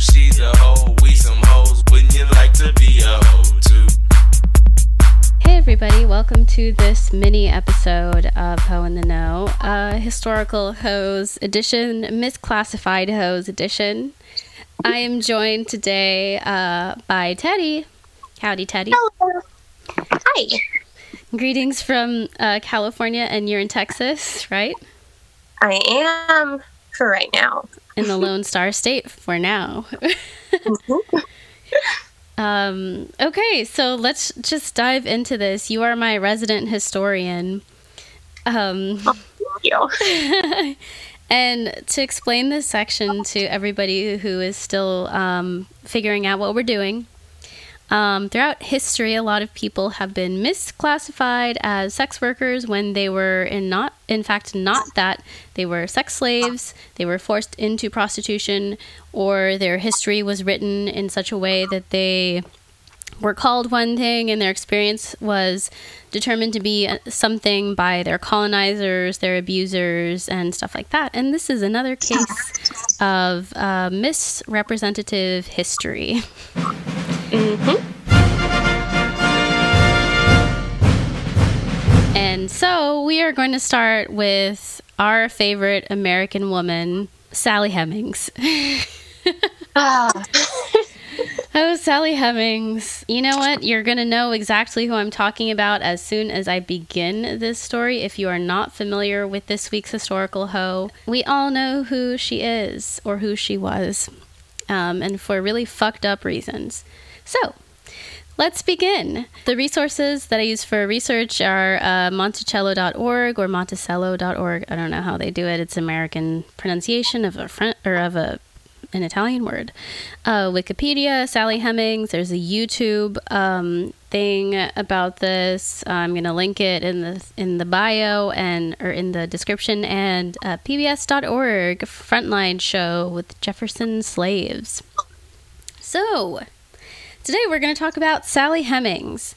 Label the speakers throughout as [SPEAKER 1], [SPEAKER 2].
[SPEAKER 1] she's a hoe. We some hoes. Wouldn't you like to be a hoe too?
[SPEAKER 2] Hey everybody, welcome to this mini episode of Ho in the Know, uh, historical hoes edition, misclassified hoes edition. I am joined today uh, by Teddy. Howdy, Teddy.
[SPEAKER 3] Hello. Hi.
[SPEAKER 2] Greetings from uh, California, and you're in Texas, right?
[SPEAKER 3] I am for right now.
[SPEAKER 2] In the Lone Star State for now. um, okay, so let's just dive into this. You are my resident historian. Um,
[SPEAKER 3] Thank you.
[SPEAKER 2] And to explain this section to everybody who is still um, figuring out what we're doing, um, throughout history, a lot of people have been misclassified as sex workers when they were in not, in fact, not that. They were sex slaves. They were forced into prostitution, or their history was written in such a way that they were called one thing and their experience was determined to be uh, something by their colonizers, their abusers, and stuff like that. And this is another case of uh, misrepresentative history.
[SPEAKER 3] hmm
[SPEAKER 2] And so we are going to start with our favorite American woman, Sally Hemings.
[SPEAKER 3] Ah,
[SPEAKER 2] Oh, Sally Hemings. You know what? You're going to know exactly who I'm talking about as soon as I begin this story. If you are not familiar with this week's historical hoe, we all know who she is or who she was, um, and for really fucked up reasons. So, Let's begin. The resources that I use for research are uh, monticello.org or monticello.org. I don't know how they do it. It's American pronunciation of a French or of a an Italian word. Uh, Wikipedia, Sally Hemings. There's a YouTube um, thing about this. I'm gonna link it in the in the bio and or in the description. And uh, PBS.org Frontline show with Jefferson slaves. So today we're gonna talk about Sally Hemings.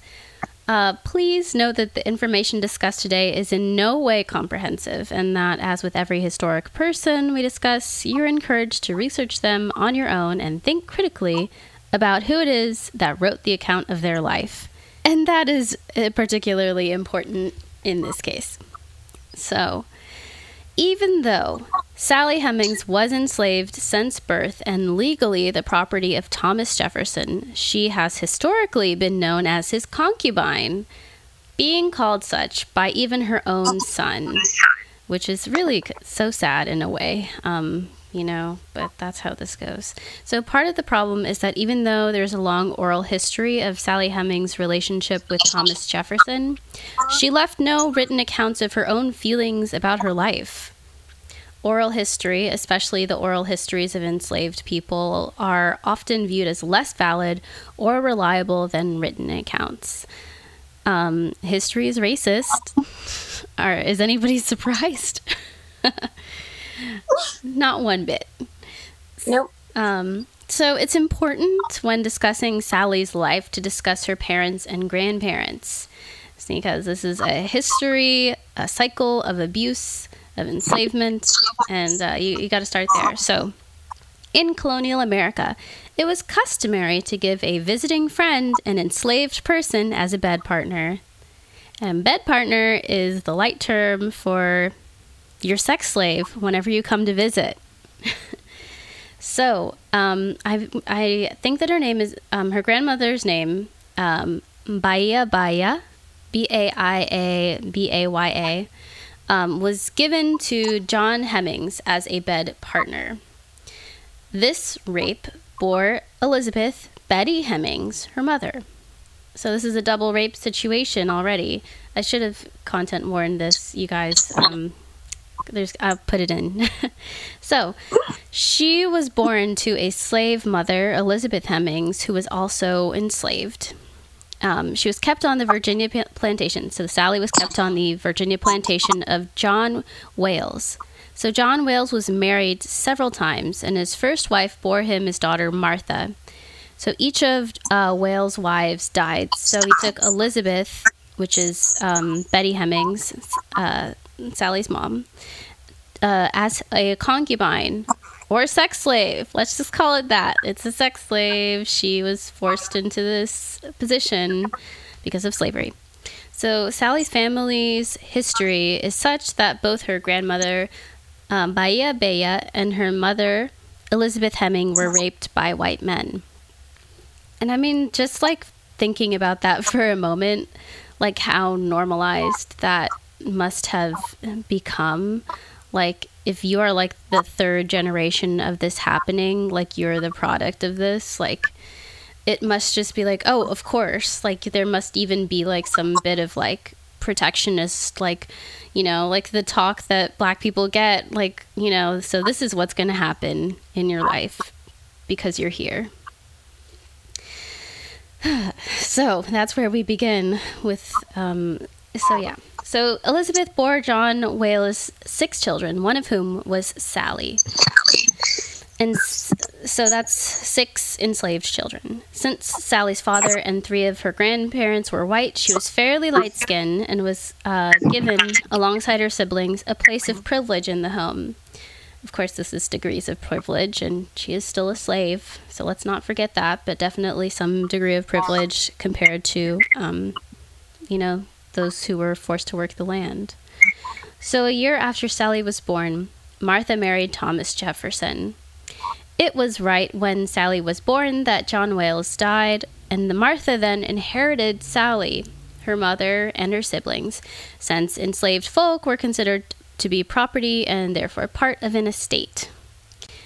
[SPEAKER 2] Uh, please note that the information discussed today is in no way comprehensive, and that, as with every historic person we discuss, you're encouraged to research them on your own and think critically about who it is that wrote the account of their life. And that is uh, particularly important in this case. So, even though Sally Hemings was enslaved since birth and legally the property of Thomas Jefferson, she has historically been known as his concubine, being called such by even her own son, which is really so sad in a way. Um, you know, but that's how this goes. So, part of the problem is that even though there's a long oral history of Sally Hemings' relationship with Thomas Jefferson, she left no written accounts of her own feelings about her life. Oral history, especially the oral histories of enslaved people, are often viewed as less valid or reliable than written accounts. Um, history is racist. Are, is anybody surprised? Not one bit.
[SPEAKER 3] nope.
[SPEAKER 2] Um, so it's important when discussing Sally's life to discuss her parents and grandparents because this is a history, a cycle of abuse, of enslavement, and uh, you, you got to start there. So, in colonial America, it was customary to give a visiting friend an enslaved person as a bed partner. And bed partner is the light term for your sex slave whenever you come to visit. so, um, I, I think that her name is, um, her grandmother's name, um, Baia Baia, B A I A B A Y A, um, was given to John Hemings as a bed partner. This rape bore Elizabeth Betty Hemings, her mother. So this is a double rape situation already. I should have content warned this, you guys. Um, there's, I'll put it in. so, she was born to a slave mother, Elizabeth Hemings, who was also enslaved. Um, she was kept on the Virginia plantation. So Sally was kept on the Virginia plantation of John Wayles. So John Wayles was married several times, and his first wife bore him his daughter Martha. So each of uh, Wayles' wives died. So he took Elizabeth, which is um, Betty Hemings, uh, Sally's mom, uh, as a concubine or sex slave. Let's just call it that. It's a sex slave. She was forced into this position because of slavery. So Sally's family's history is such that both her grandmother, um, Bahia Bella, and her mother, Elizabeth Hemming, were raped by white men. And I mean, just like thinking about that for a moment, like how normalized that must have become. Like, if you are like the third generation of this happening, like you're the product of this, like it must just be like, oh, of course. Like there must even be like some bit of like protectionist, like, you know, like the talk that black people get, like, you know, so this is what's going to happen in your life because you're here. so that's where we begin with, um, so yeah. So Elizabeth bore John Wayles six children, one of whom was Sally. And so that's six enslaved children. Since Sally's father and three of her grandparents were white, she was fairly light skinned and was uh, given, alongside her siblings, a place of privilege in the home. Of course, this is degrees of privilege, and she is still a slave, so let's not forget that, but definitely some degree of privilege compared to, um, you know, those who were forced to work the land. So, a year after Sally was born, Martha married Thomas Jefferson. It was right when Sally was born that John Wayles died, and Martha then inherited Sally, her mother, and her siblings, since enslaved folk were considered to be property and therefore part of an estate.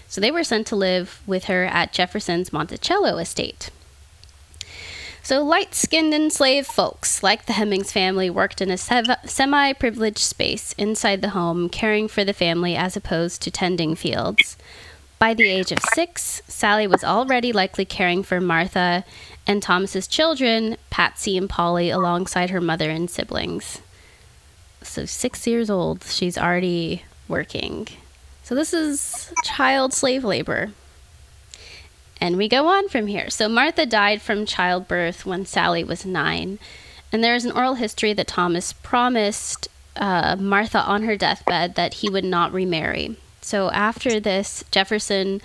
[SPEAKER 2] So they were sent to live with her at Jefferson's Monticello estate. So, light skinned enslaved folks, like the Hemings family, worked in a semi privileged space inside the home, caring for the family as opposed to tending fields. By the age of six, Sally was already likely caring for Martha and Thomas's children, Patsy and Polly, alongside her mother and siblings. So, six years old, she's already working. So, this is child slave labor. And we go on from here. So, Martha died from childbirth when Sally was nine. And there is an oral history that Thomas promised uh, Martha on her deathbed that he would not remarry. So after this, Jefferson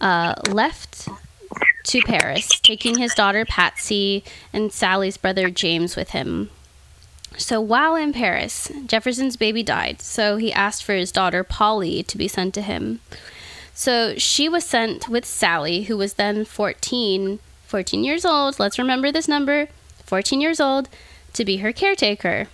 [SPEAKER 2] uh, left to Paris, taking his daughter Patsy and Sally's brother James with him. So while in Paris, Jefferson's baby died, so he asked for his daughter Polly to be sent to him. So she was sent with Sally, who was then 14, 14 years old. Let's remember this number 14 years old to be her caretaker.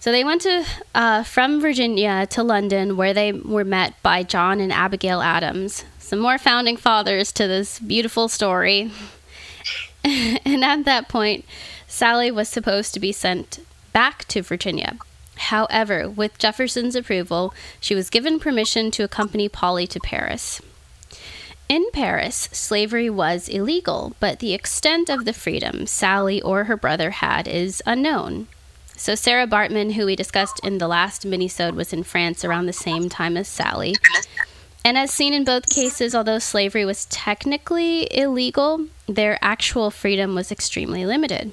[SPEAKER 2] So they went to uh, from Virginia to London, where they were met by John and Abigail Adams. Some more founding fathers to this beautiful story. and at that point, Sally was supposed to be sent back to Virginia. However, with Jefferson's approval, she was given permission to accompany Polly to Paris. In Paris, slavery was illegal, but the extent of the freedom Sally or her brother had is unknown. So Sarah Baartman, who we discussed in the last minisode, was in France around the same time as Sally. And as seen in both cases, although slavery was technically illegal, their actual freedom was extremely limited.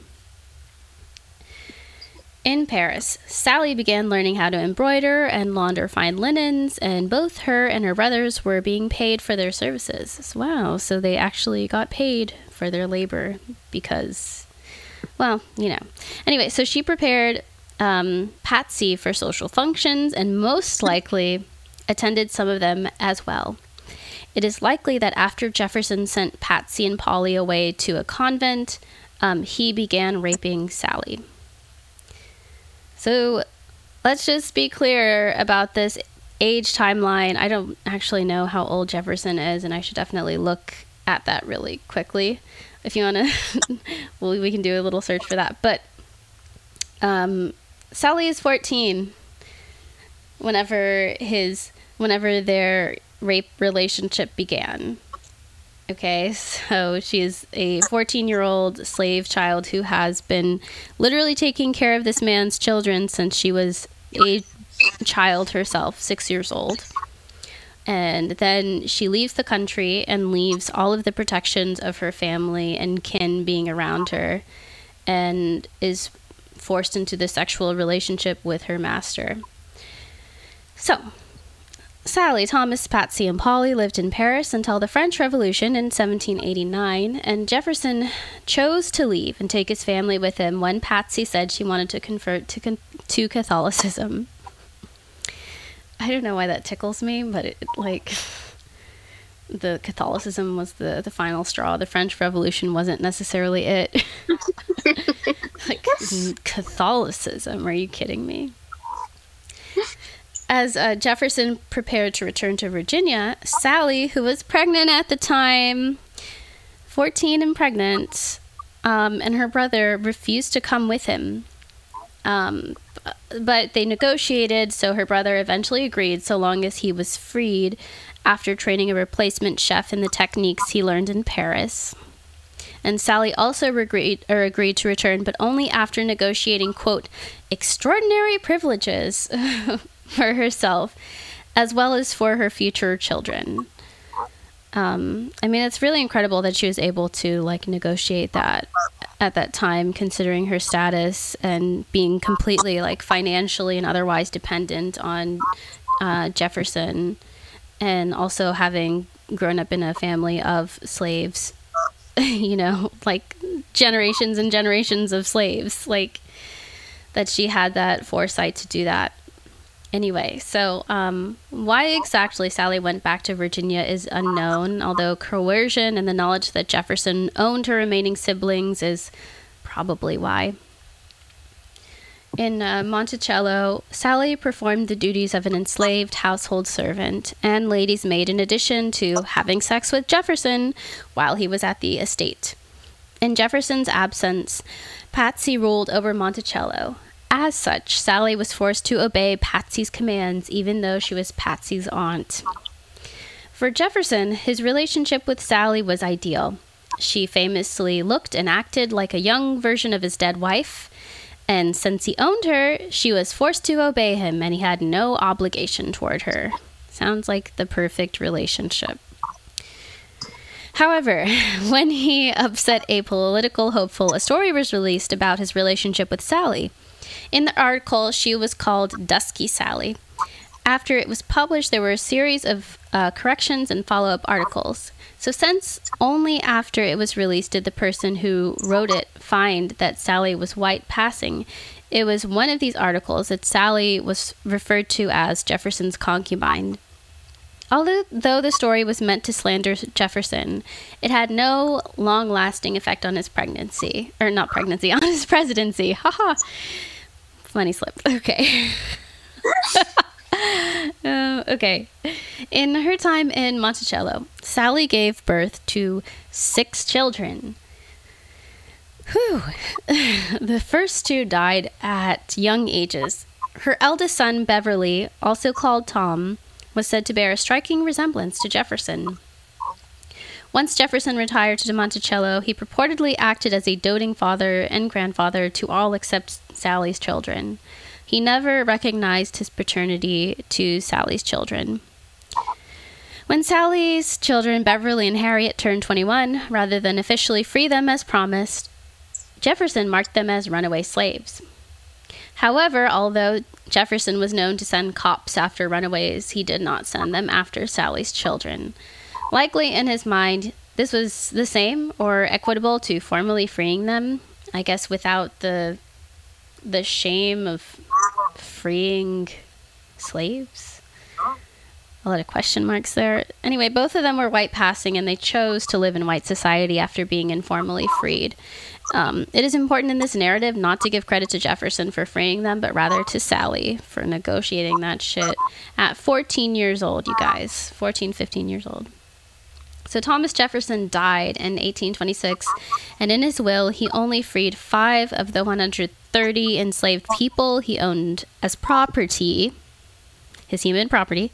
[SPEAKER 2] In Paris, Sally began learning how to embroider and launder fine linens, and both her and her brothers were being paid for their services. Wow, so they actually got paid for their labor because well, you know. Anyway, so she prepared um, Patsy for social functions and most likely attended some of them as well. It is likely that after Jefferson sent Patsy and Polly away to a convent, um, he began raping Sally. So let's just be clear about this age timeline. I don't actually know how old Jefferson is, and I should definitely look at that really quickly if you want to, well, we can do a little search for that. But um, Sally is 14 whenever his whenever their rape relationship began. Okay, so she is a 14 year old slave child who has been literally taking care of this man's children since she was a child herself, six years old and then she leaves the country and leaves all of the protections of her family and kin being around her and is forced into the sexual relationship with her master. So, Sally, Thomas, Patsy, and Polly lived in Paris until the French Revolution in 1789, and Jefferson chose to leave and take his family with him when Patsy said she wanted to convert to, con- to Catholicism. I don't know why that tickles me, but it, like the Catholicism was the the final straw. The French Revolution wasn't necessarily it. like Catholicism? Are you kidding me? As uh, Jefferson prepared to return to Virginia, Sally, who was pregnant at the time, 14 and pregnant, um, and her brother refused to come with him. Um, but they negotiated, so her brother eventually agreed so long as he was freed after training a replacement chef in the techniques he learned in Paris. And Sally also agreed, or agreed to return, but only after negotiating, quote, extraordinary privileges for herself as well as for her future children. Um, I mean, it's really incredible that she was able to like negotiate that at that time, considering her status and being completely like financially and otherwise dependent on uh, Jefferson, and also having grown up in a family of slaves. you know, like generations and generations of slaves, like that she had that foresight to do that. Anyway, so um, why exactly Sally went back to Virginia is unknown, although coercion and the knowledge that Jefferson owned her remaining siblings is probably why. In uh, Monticello, Sally performed the duties of an enslaved household servant and lady's maid in addition to having sex with Jefferson while he was at the estate. In Jefferson's absence, Patsy ruled over Monticello, as such, Sally was forced to obey Patsy's commands, even though she was Patsy's aunt. For Jefferson, his relationship with Sally was ideal. She famously looked and acted like a young version of his dead wife, and since he owned her, she was forced to obey him and he had no obligation toward her. Sounds like the perfect relationship. However, when he upset a political hopeful, a story was released about his relationship with Sally. In the article, she was called Dusky Sally. After it was published, there were a series of uh, corrections and follow up articles. So, since only after it was released did the person who wrote it find that Sally was white passing, it was one of these articles that Sally was referred to as Jefferson's concubine. Although the story was meant to slander Jefferson, it had no long lasting effect on his pregnancy. Or not pregnancy, on his presidency. Haha. Money slipped. Okay. uh, okay. In her time in Monticello, Sally gave birth to six children. Whew. the first two died at young ages. Her eldest son, Beverly, also called Tom, was said to bear a striking resemblance to Jefferson. Once Jefferson retired to Monticello, he purportedly acted as a doting father and grandfather to all except Sally's children. He never recognized his paternity to Sally's children. When Sally's children, Beverly and Harriet, turned 21, rather than officially free them as promised, Jefferson marked them as runaway slaves. However, although Jefferson was known to send cops after runaways, he did not send them after Sally's children. Likely in his mind, this was the same or equitable to formally freeing them, I guess without the the shame of freeing slaves. A lot of question marks there. Anyway, both of them were white passing and they chose to live in white society after being informally freed. Um, it is important in this narrative not to give credit to Jefferson for freeing them, but rather to Sally for negotiating that shit at 14 years old, you guys. 14, 15 years old. So Thomas Jefferson died in 1826, and in his will, he only freed five of the 130 enslaved people he owned as property, his human property.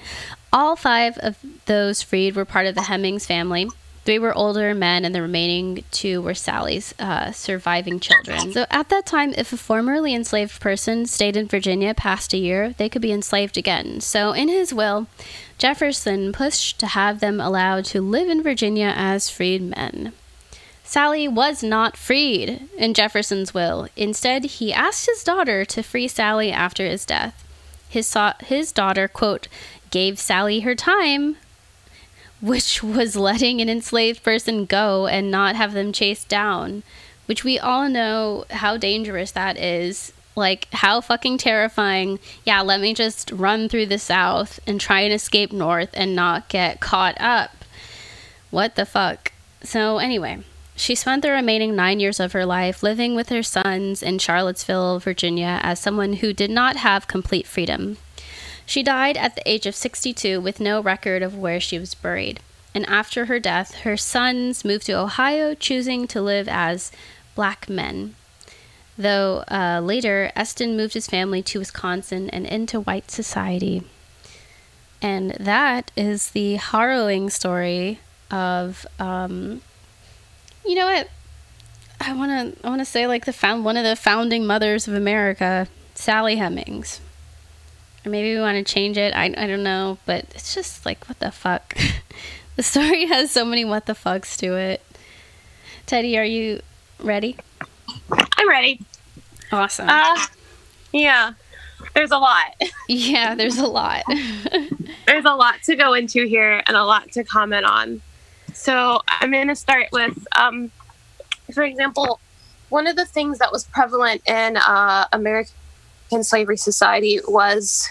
[SPEAKER 2] All five of those freed were part of the Hemings family. Three were older men, and the remaining two were Sally's uh, surviving children. So at that time, if a formerly enslaved person stayed in Virginia past a year, they could be enslaved again. So in his will, Jefferson pushed to have them allowed to live in Virginia as freed men. Sally was not freed in Jefferson's will. Instead, he asked his daughter to free Sally after his death. His, his daughter, quote, gave Sally her time, which was letting an enslaved person go and not have them chased down, which we all know how dangerous that is. Like, how fucking terrifying. Yeah, let me just run through the South and try and escape North and not get caught up. What the fuck? So, anyway, she spent the remaining nine years of her life living with her sons in Charlottesville, Virginia, as someone who did not have complete freedom. She died at the age of 62 with no record of where she was buried. And after her death, her sons moved to Ohio, choosing to live as black men. Though uh, later, Eston moved his family to Wisconsin and into white society. And that is the harrowing story of, um, you know what? I want to I want to say like the found one of the founding mothers of America, Sally Hemings. Or maybe we want to change it. I, I don't know, but it's just like what the fuck. the story has so many what the fucks to it. Teddy, are you ready?
[SPEAKER 3] I'm ready.
[SPEAKER 2] Awesome.
[SPEAKER 3] Uh, yeah. There's a lot.
[SPEAKER 2] yeah, there's a lot.
[SPEAKER 3] There's a lot to go into here and a lot to comment on. So I'm going to start with, um, for example, one of the things that was prevalent in uh, American slavery society was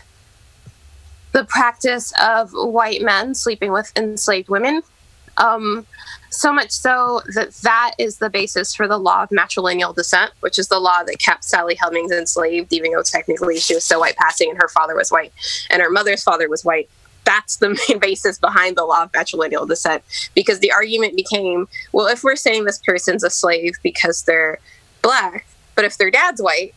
[SPEAKER 3] the practice of white men sleeping with enslaved women. Um, so much so that that is the basis for the law of matrilineal descent, which is the law that kept Sally Hemings enslaved, even though technically she was so white passing and her father was white and her mother's father was white. That's the main basis behind the law of matrilineal descent because the argument became well, if we're saying this person's a slave because they're black, but if their dad's white,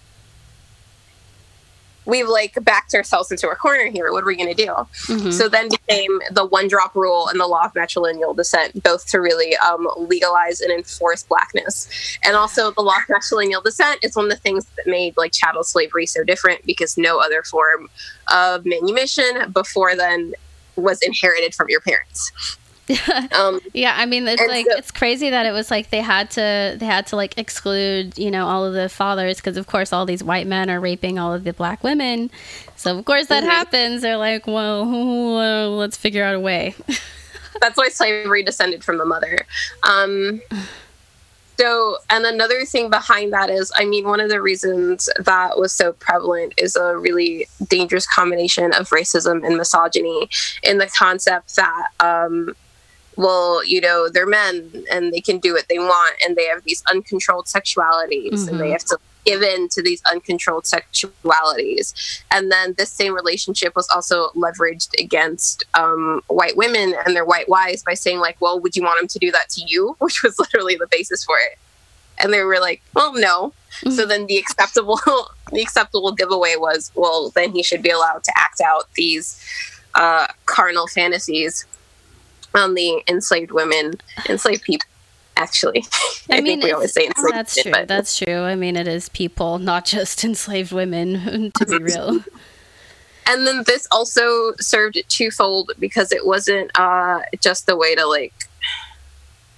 [SPEAKER 3] we've like backed ourselves into a corner here. What are we going to do?
[SPEAKER 2] Mhm.
[SPEAKER 3] So then became the one drop rule and the law of matrilineal descent, both to really um, legalize and enforce blackness. And also, the law of matrilineal descent is one of the things that made like chattel slavery so different because no other form of manumission before then was inherited from your parents. Um,
[SPEAKER 2] Yeah, I mean it's like
[SPEAKER 3] so-
[SPEAKER 2] it's crazy that it was like they had to they had to like exclude, you know, all of the fathers because of course all these white men are raping all of the black women. So of course that
[SPEAKER 3] Mhm.
[SPEAKER 2] happens. They're like, well, well, let's figure out a way.
[SPEAKER 3] that's why slavery descended from the mother. Um, so, and another thing behind that is, I mean, one of the reasons that was so prevalent is a really dangerous combination of racism and misogyny in the concept that, um, well, you know, they're men and they can do what they want and they have these uncontrolled sexualities and they
[SPEAKER 2] Mhm.
[SPEAKER 3] have to give in to these uncontrolled sexualities. And then this same relationship was also leveraged against um, white women and their white wives by saying, like, well, would you want him to do that to you? Which was literally the basis for it. And they were like, well, no. So then the acceptable the acceptable giveaway was, well, then he should be allowed to act out these uh, carnal fantasies on the enslaved women, enslaved people. Actually,
[SPEAKER 2] I
[SPEAKER 3] I,
[SPEAKER 2] mean,
[SPEAKER 3] think we always say enslaved.
[SPEAKER 2] That's true.
[SPEAKER 3] but-
[SPEAKER 2] That's true. I mean, it is people, not just enslaved women, to be real.
[SPEAKER 3] and then this also served twofold because it wasn't uh, just the way to like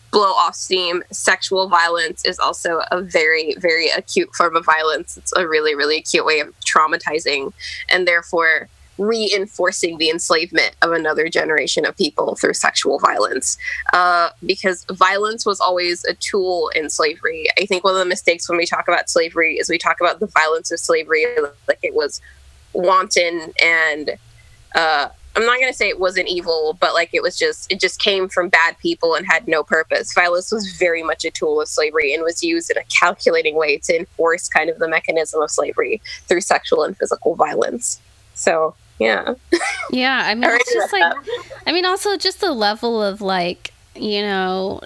[SPEAKER 3] blow off steam sexual violence is also a very very acute form of violence it's a really really acute way of traumatizing and therefore reinforcing the enslavement of another generation of people through sexual violence uh, because violence was always a tool in slavery i think one of the mistakes when we talk about slavery is we talk about the violence of slavery like it was wanton and uh, I'm not going to say it wasn't evil, but like it was just it just came from bad people and had no purpose. Violence was very much a tool of slavery and was used in a calculating way to enforce kind of the mechanism of slavery through sexual and physical violence. So yeah,
[SPEAKER 2] Yeah, I mean, it's just like, I mean, also just the level of like, you know,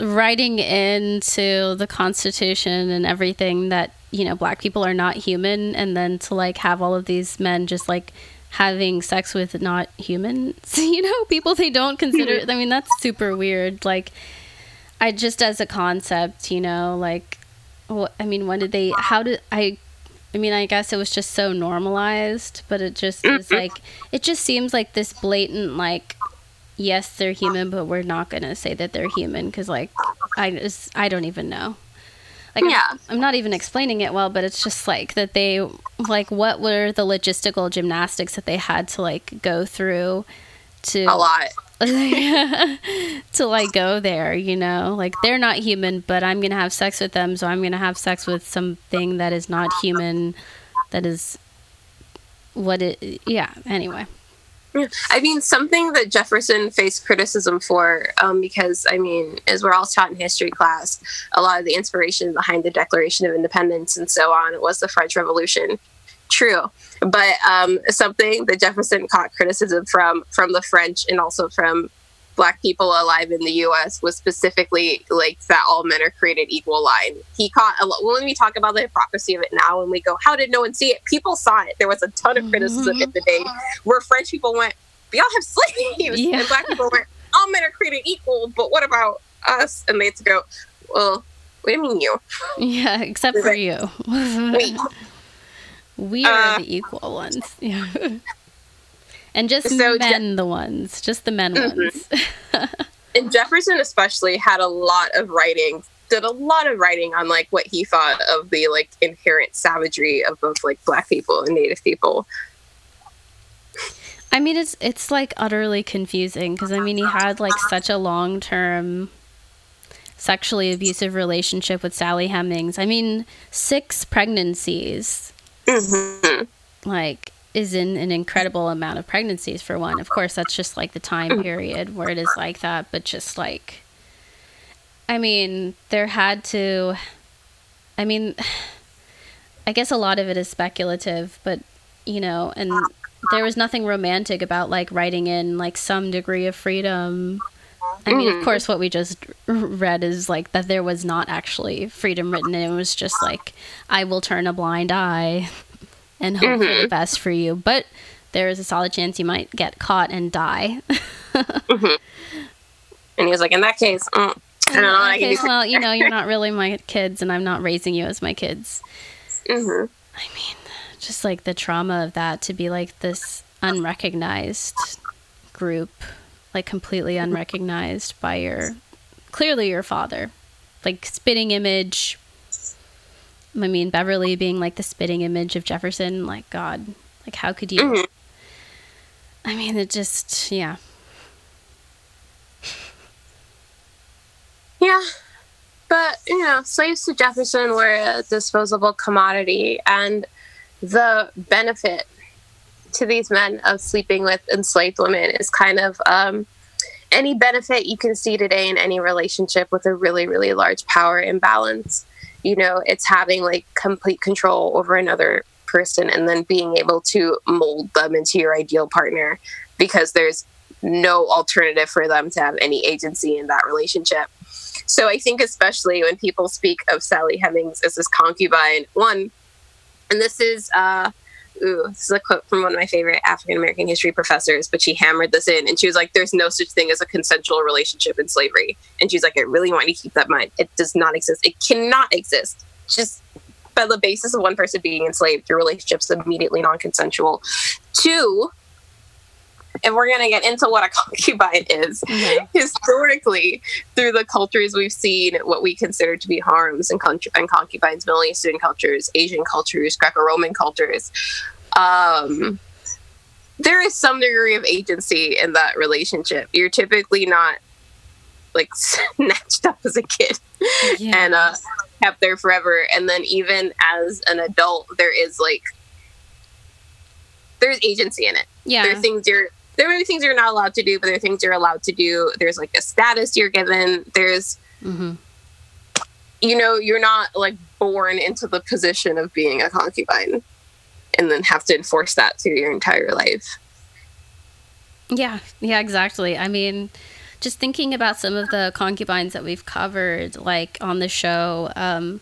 [SPEAKER 2] writing into the Constitution and everything that you know black people are not human, and then to like have all of these men just like having sex with not humans, you know, people they don't consider. I mean, that's super weird. Like, I just as a concept, you know, like, what I mean, when did they? How did I? I mean, I guess it was just so normalized, but it just is mm-hmm. like it just seems like this blatant like yes, they're human, but we're not going to say that they're human cuz like I just I don't even know. like I'm-
[SPEAKER 3] Yeah.
[SPEAKER 2] I'm, not even explaining it well but it's just like that they like what were the logistical gymnastics that they had to like go through to
[SPEAKER 3] A lot.
[SPEAKER 2] to like go there you know? Like they're not human but i'm gonna have sex with them so i'm gonna have sex with something that is not human that is what it yeah anyway.
[SPEAKER 3] I mean, something that Jefferson faced criticism for, um, because I mean, as we're all taught in history class, a lot of the inspiration behind the Declaration of Independence and so on was the French Revolution. True, but um, something that Jefferson caught criticism from from the French and also from Black people alive in the U.S. was specifically like that all men are created equal line. He caught a lot. When we talk about the hypocrisy of it now, and we go, "How did no one see it?" People saw it. There was a ton of criticism in the day where French people went, "We all have slaves,"
[SPEAKER 2] Yeah.
[SPEAKER 3] and Black people went, "All men are created equal, but what about us?" And they had to go, "Well, what do you mean you?
[SPEAKER 2] yeah except for you
[SPEAKER 3] Wait,
[SPEAKER 2] we are
[SPEAKER 3] Uh,
[SPEAKER 2] the equal ones. Yeah. And just
[SPEAKER 3] So Je-
[SPEAKER 2] men the ones. Just the men
[SPEAKER 3] Mhm.
[SPEAKER 2] ones.
[SPEAKER 3] And Jefferson especially had a lot of writing did a lot of writing on like what he thought of the like inherent savagery of both like black people and native people.
[SPEAKER 2] I mean, it's it's like utterly confusing because I mean, he had like such a long term sexually abusive relationship with Sally Hemings. I mean, six pregnancies,
[SPEAKER 3] hmm
[SPEAKER 2] like, is in an incredible amount of pregnancies for one. Of course, that's just like the time period where it is like that, but just like, I mean, there had to, I mean, I guess a lot of it is speculative, but you know, and there was nothing romantic about like writing in like some degree of freedom. I mean, of
[SPEAKER 3] Mhm.
[SPEAKER 2] course, what we just read is like that there was not actually freedom written, and it was just like, I will turn a blind eye and hope for the best for you. But there is a solid chance you might get caught and die.
[SPEAKER 3] and he was like in that case mm, i don't know what i can
[SPEAKER 2] Okay,
[SPEAKER 3] do
[SPEAKER 2] well, you know, you're not really my kids, and I'm not raising you as my kids.
[SPEAKER 3] hmm
[SPEAKER 2] I mean, just like the trauma of that to be like this unrecognized group, like completely unrecognized by your clearly your father. Like spitting image. I mean, Beverly being like the spitting image of Jefferson, like God, like how could you?
[SPEAKER 3] Mhm.
[SPEAKER 2] I mean, it just yeah.
[SPEAKER 3] Yeah. But, you know, slaves to Jefferson were a disposable commodity, and the benefit to these men of sleeping with enslaved women is kind of um, any benefit you can see today in any relationship with a really, really large power imbalance. You know, it's having like complete control over another person and then being able to mold them into your ideal partner because there's no alternative for them to have any agency in that relationship. So I think, especially when people speak of Sally Hemings as this concubine, one, and this is, uh, ooh, this is a quote from one of my favorite African American history professors, but she hammered this in, and she was like, "There's no such thing as a consensual relationship in slavery," and she's like, "I really want you to keep that in mind. It does not exist. It cannot exist. Just by the basis of one person being enslaved, your relationship's immediately non-consensual. Two." If we're going to get into what a concubine is,
[SPEAKER 2] Yeah.
[SPEAKER 3] historically through the cultures we've seen what we consider to be harms and, con- and concubines middle eastern cultures asian cultures greco-roman cultures um, there is some degree of agency in that relationship you're typically not like snatched up as a kid
[SPEAKER 2] Yeah.
[SPEAKER 3] and uh, kept there forever and then even as an adult there is like there's agency in it
[SPEAKER 2] yeah.
[SPEAKER 3] there are things you're there may be things you're not allowed to do, but there are things you're allowed to do. There's like a status you're given. There's
[SPEAKER 2] hmm
[SPEAKER 3] you know, you're not like born into the position of being a concubine and then have to enforce that through your entire life.
[SPEAKER 2] Yeah, yeah, exactly. I mean, just thinking about some of the concubines that we've covered, like on the show, um,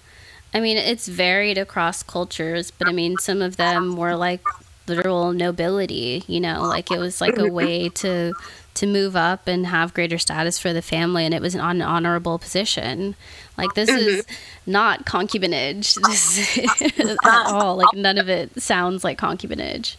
[SPEAKER 2] I mean, it's varied across cultures, but I mean, some of them were like literal nobility, you know, like it was like a way to to move up and have greater status for the family and it was an honorable position like this is mm-hmm. not concubinage at all like none of it sounds like concubinage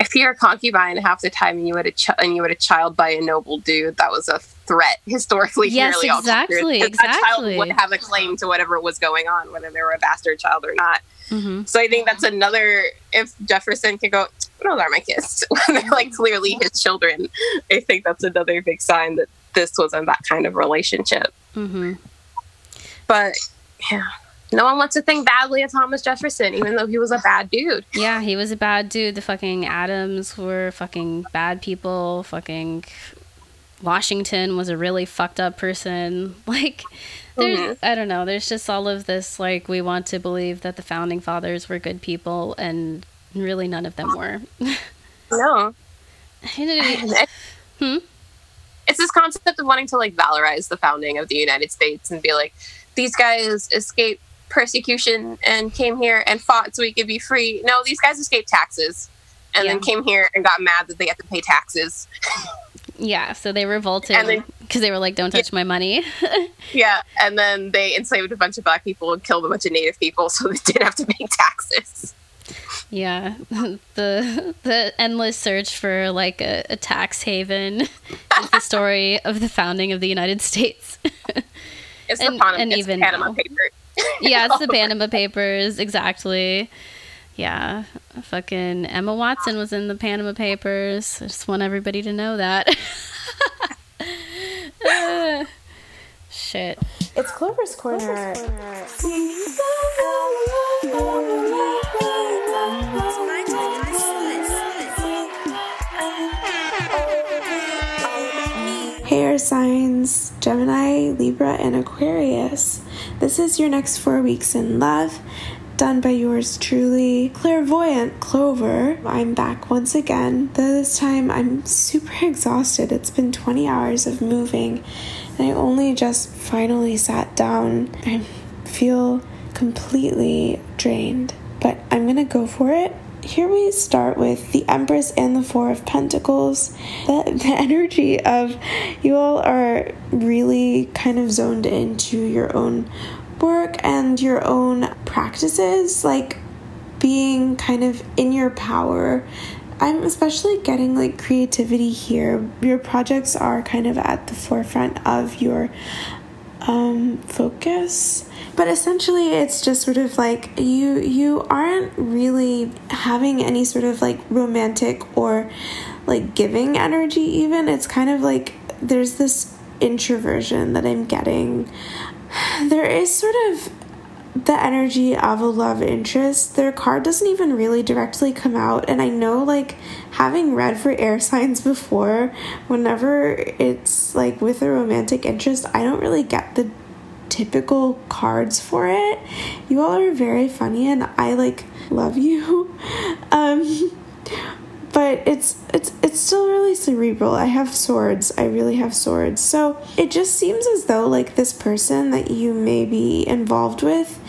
[SPEAKER 3] if you're a concubine half the time and you had a ch- and you had a child by a noble dude, that was a threat historically.
[SPEAKER 2] Yes,
[SPEAKER 3] all
[SPEAKER 2] exactly.
[SPEAKER 3] That child
[SPEAKER 2] exactly.
[SPEAKER 3] would have a claim to whatever was going on, whether they were a bastard child or not.
[SPEAKER 2] Hmm
[SPEAKER 3] So I think that's another. If Jefferson could go, those are my kids when they're like clearly his children. I think that's another big sign that this wasn't that kind of relationship.
[SPEAKER 2] hmm
[SPEAKER 3] But yeah, no one wants to think badly of Thomas Jefferson, even though he was a bad dude.
[SPEAKER 2] Yeah, he was a bad dude. The fucking Adams were fucking bad people. Fucking Washington was a really fucked up person. Like, there's. I don't know. There's just all of this, like, we want to believe that the founding fathers were good people, and really none of them were.
[SPEAKER 3] No,
[SPEAKER 2] It- Hmm?
[SPEAKER 3] it's this concept of wanting to like valorize the founding of the United States and be like, these guys escaped persecution and came here and fought so we could be free. No, these guys escaped taxes and
[SPEAKER 2] Yeah.
[SPEAKER 3] then came here and got mad that they had to pay taxes.
[SPEAKER 2] yeah, so they revolted
[SPEAKER 3] And then-
[SPEAKER 2] because they were like, don't touch my money.
[SPEAKER 3] Yeah, and then they enslaved a bunch of black people and killed a bunch of native people so they didn't have to pay taxes.
[SPEAKER 2] Yeah, the the endless search for like a, a tax haven is the story of the founding of the United States.
[SPEAKER 3] It's
[SPEAKER 2] And-
[SPEAKER 3] the Panama,
[SPEAKER 2] and
[SPEAKER 3] it's
[SPEAKER 2] even
[SPEAKER 3] Panama
[SPEAKER 2] now.
[SPEAKER 3] paper.
[SPEAKER 2] yeah, it's the Panama Papers, exactly. Yeah, fucking Emma Watson was in the Panama Papers. I just want everybody to know that. Shit.
[SPEAKER 4] It's Clover's Corner. Hey, air signs Gemini, Libra, and Aquarius. This is your next four weeks in love, done by yours truly, Clairvoyant Clover. I'm back once again. This time I'm super exhausted. It's been 20 hours of moving, and I only just finally sat down. I feel completely drained, but I'm gonna go for it. Here we start with the Empress and the Four of Pentacles. The, the energy of you all are really kind of zoned into your own work and your own practices, like being kind of in your power. I'm especially getting like creativity here. Your projects are kind of at the forefront of your um, focus but essentially it's just sort of like you you aren't really having any sort of like romantic or like giving energy even it's kind of like there's this introversion that i'm getting there is sort of the energy of a love interest. Their card doesn't even really directly come out. And i know like having read for air signs before whenever it's like with a romantic interest i don't really get the typical cards for it. You all are very funny and i like love you. Um but it's it's it's still really cerebral. I have swords. I really have swords. So it just seems as though like this person that you may be involved with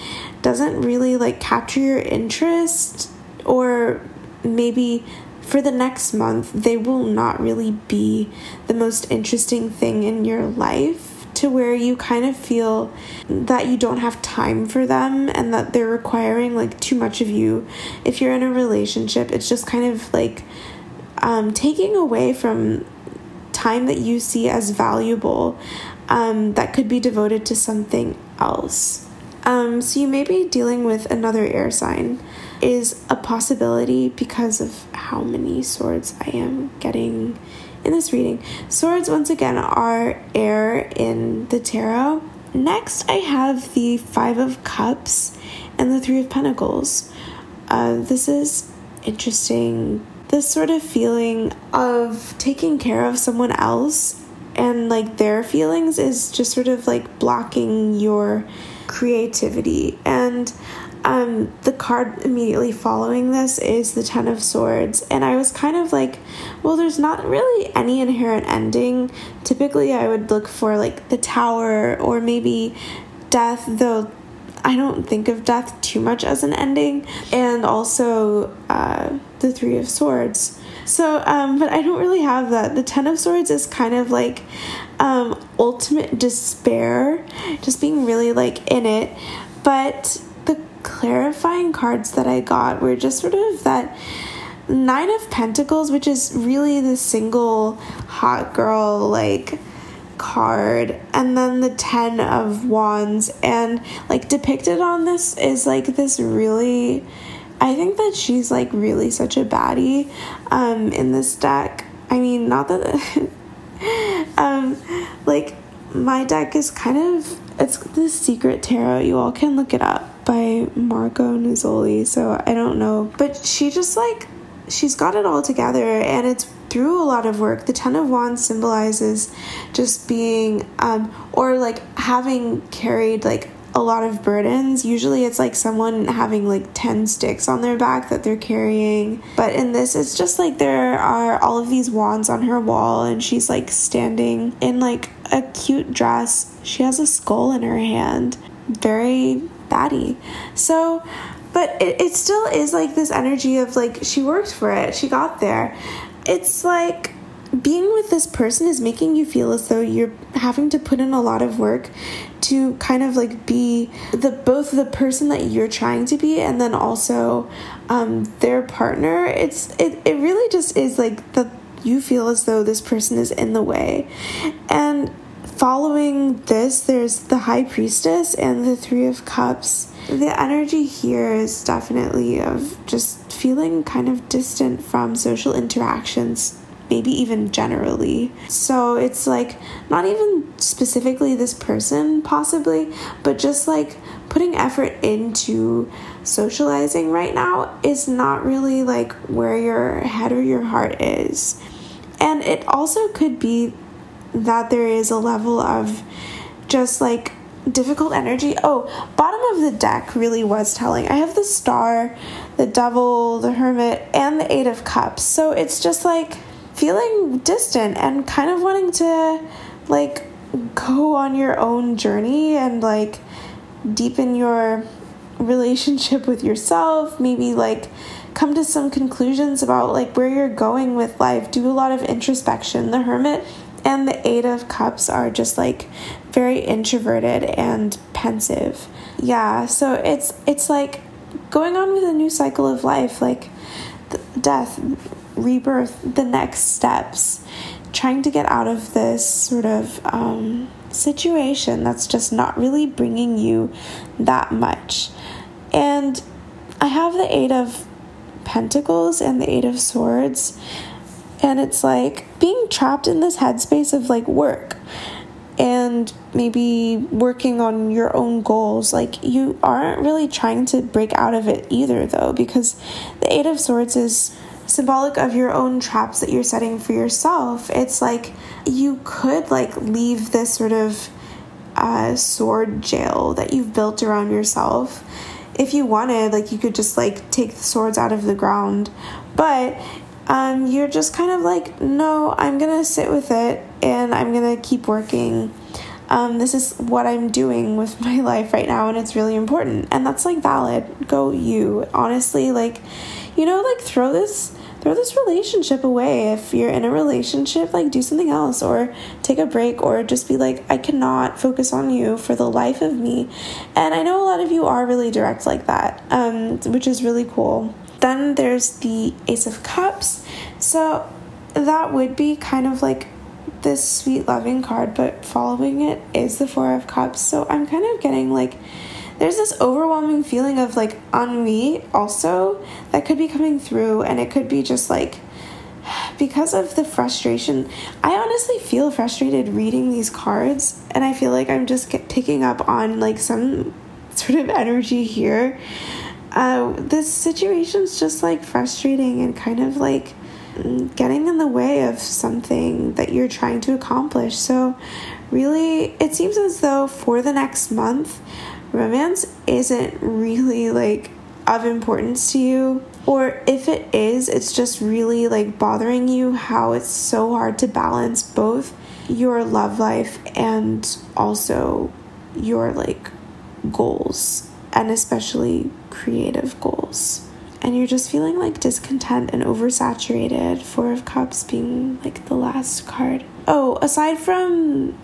[SPEAKER 4] doesn't really like capture your interest or maybe for the next month they will not really be the most interesting thing in your life to where you kind of feel that you don't have time for them and that they're requiring like too much of you. If you're in a relationship, it's just kind of like um, taking away from time that you see as valuable um, that could be devoted to something else. Um, so you may be dealing with another air sign is a possibility because of how many swords I am getting in this reading. Swords, once again, are air in the tarot. Next, I have the Five of Cups and the Three of Pentacles. Uh, this is interesting. This sort of feeling of taking care of someone else and like their feelings is just sort of like blocking your creativity. And um, the card immediately following this is the Ten of Swords. And I was kind of like, well, there's not really any inherent ending. Typically, I would look for like the Tower or maybe death, though I don't think of death too much as an ending. And also uh, the Three of Swords. So, um, but I don't really have that. The Ten of Swords is kind of like um, ultimate despair, just being really like in it. But clarifying cards that I got were just sort of that Nine of Pentacles, which is really the single hot girl like card and then the 10 of wands and like depicted on this is like this really I think that she's like really such a baddie um in this deck. I mean, not that um like my deck is kind of it's the secret tarot. You all can look it up by Marco Nuzzoli. So I don't know, but she just like she's got it all together and it's through a lot of work. The Ten of Wands symbolizes just being, um, or like having carried like a lot of burdens. Usually it's like someone having like 10 sticks on their back that they're carrying. But in this, it's just like there are all of these wands on her wall, and she's like standing in like a cute dress. She has a skull in her hand. Very batty. So, but it, it still is like this energy of like she worked for it, she got there. It's like being with this person is making you feel as though you're having to put in a lot of work to kind of like be the both the person that you're trying to be and then also um, their partner. It's it, it really just is like that you feel as though this person is in the way. And following this there's the high priestess and the three of cups the energy here is definitely of just feeling kind of distant from social interactions, maybe even generally. So it's like not even specifically this person, possibly, but just like putting effort into socializing right now is not really like where your head or your heart is. And it also could be that there is a level of just like difficult energy. Oh, bottom of the deck really was telling. I have the star, the devil, the hermit, and the eight of cups. So it's just like feeling distant and kind of wanting to like go on your own journey and like deepen your relationship with yourself, maybe like come to some conclusions about like where you're going with life, do a lot of introspection. The hermit and the eight of cups are just like very introverted and pensive. Yeah so it's it's like going on with a new cycle of life like death rebirth the next steps trying to get out of this sort of um, situation that's just not really bringing you that much. And i have the eight of pentacles and the eight of swords and it's like being trapped in this headspace of like work and maybe working on your own goals. Like you aren't really trying to break out of it either, though, because the Eight of Swords is symbolic of your own traps that you're setting for yourself. It's like you could like leave this sort of uh, sword jail that you've built around yourself. If you wanted, like you could just like take the swords out of the ground, but um, you're just kind of like, no, I'm gonna sit with it and I'm gonna keep working. Um, this is what I'm doing with my life right now, and it's really important. And that's like valid. Go you. Honestly, like, you know, like throw this throw this relationship away. If you're in a relationship, like do something else or take a break or just be like, I cannot focus on you for the life of me. And I know a lot of you are really direct like that, um, which is really cool. Then there's the Ace of Cups. So that would be kind of like this sweet loving card, but following it is the Four of Cups. So I'm kind of getting like there's this overwhelming feeling of like ennui also that could be coming through, and it could be just like because of the frustration. I honestly feel frustrated reading these cards, and I feel like I'm just picking up on like some sort of energy here uh, this situation's just like frustrating and kind of like getting in the way of something that you're trying to accomplish. So, really, it seems as though for the next month, romance isn't really like of importance to you. Or if it is, it's just really like bothering you how it's so hard to balance both your love life and also your like goals and especially creative goals. And you're just feeling like discontent and oversaturated. Four of Cups being like the last card. Oh, aside from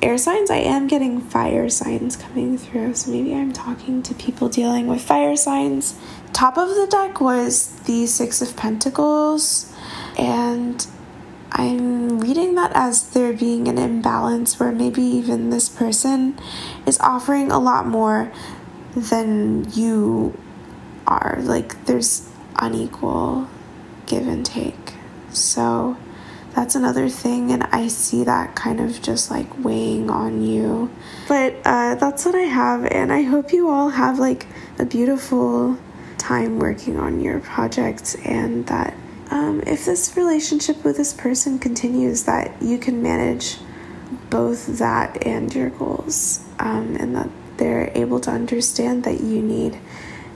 [SPEAKER 4] air signs, I am getting fire signs coming through. So maybe I'm talking to people dealing with fire signs. Top of the deck was the Six of Pentacles, and I'm reading that as there being an imbalance where maybe even this person is offering a lot more than you are. Like there's unequal give and take. So that's another thing, and I see that kind of just like weighing on you. But uh, that's what I have, and I hope you all have like a beautiful time working on your projects, and that um, if this relationship with this person continues, that you can manage both that and your goals, um, and that they're able to understand that you need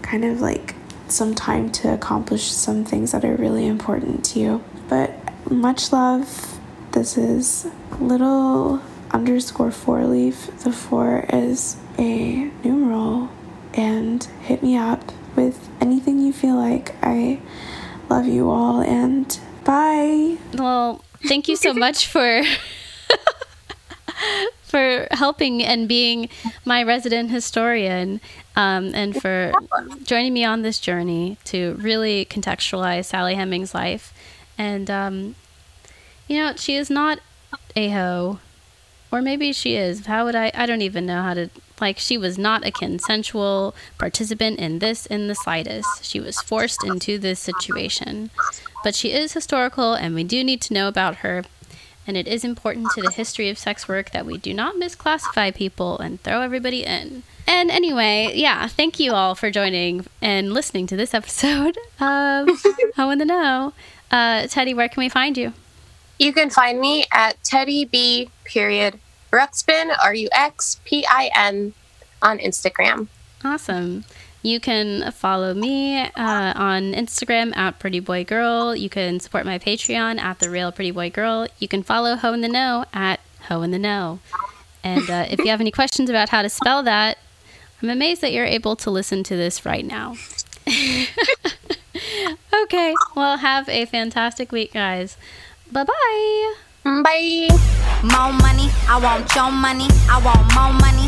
[SPEAKER 4] kind of like some time to accomplish some things that are really important to you. But much love. This is little underscore four leaf. The four is a numeral. And hit me up with anything you feel like. I love you all and bye.
[SPEAKER 2] Well, thank you so much for for helping and being my resident historian um, and for joining me on this journey to really contextualize Sally Hemings' life. And, um, you know, she is not a hoe. Or maybe she is. How would I? I don't even know how to. Like, she was not a consensual participant in this in the slightest. She was forced into this situation. But she is historical, and we do need to know about her and it is important to the history of sex work that we do not misclassify people and throw everybody in. And anyway, yeah, thank you all for joining and listening to this episode of Hoe in the Know. Uh, Teddy, where can we find you?
[SPEAKER 3] You can find me at Teddy B period Ruxpin R U X P I N on Instagram.
[SPEAKER 2] Awesome. You can follow me uh, on Instagram at Pretty Boy Girl. You can support my Patreon at The Real Pretty Boy Girl. You can follow Hoe in the Know at Hoe in the Know. And uh, if you have any questions about how to spell that, I'm amazed that you're able to listen to this right now. okay, well, have a fantastic week, guys. Bye bye.
[SPEAKER 3] Bye.
[SPEAKER 5] More money, I want your money. I want more money.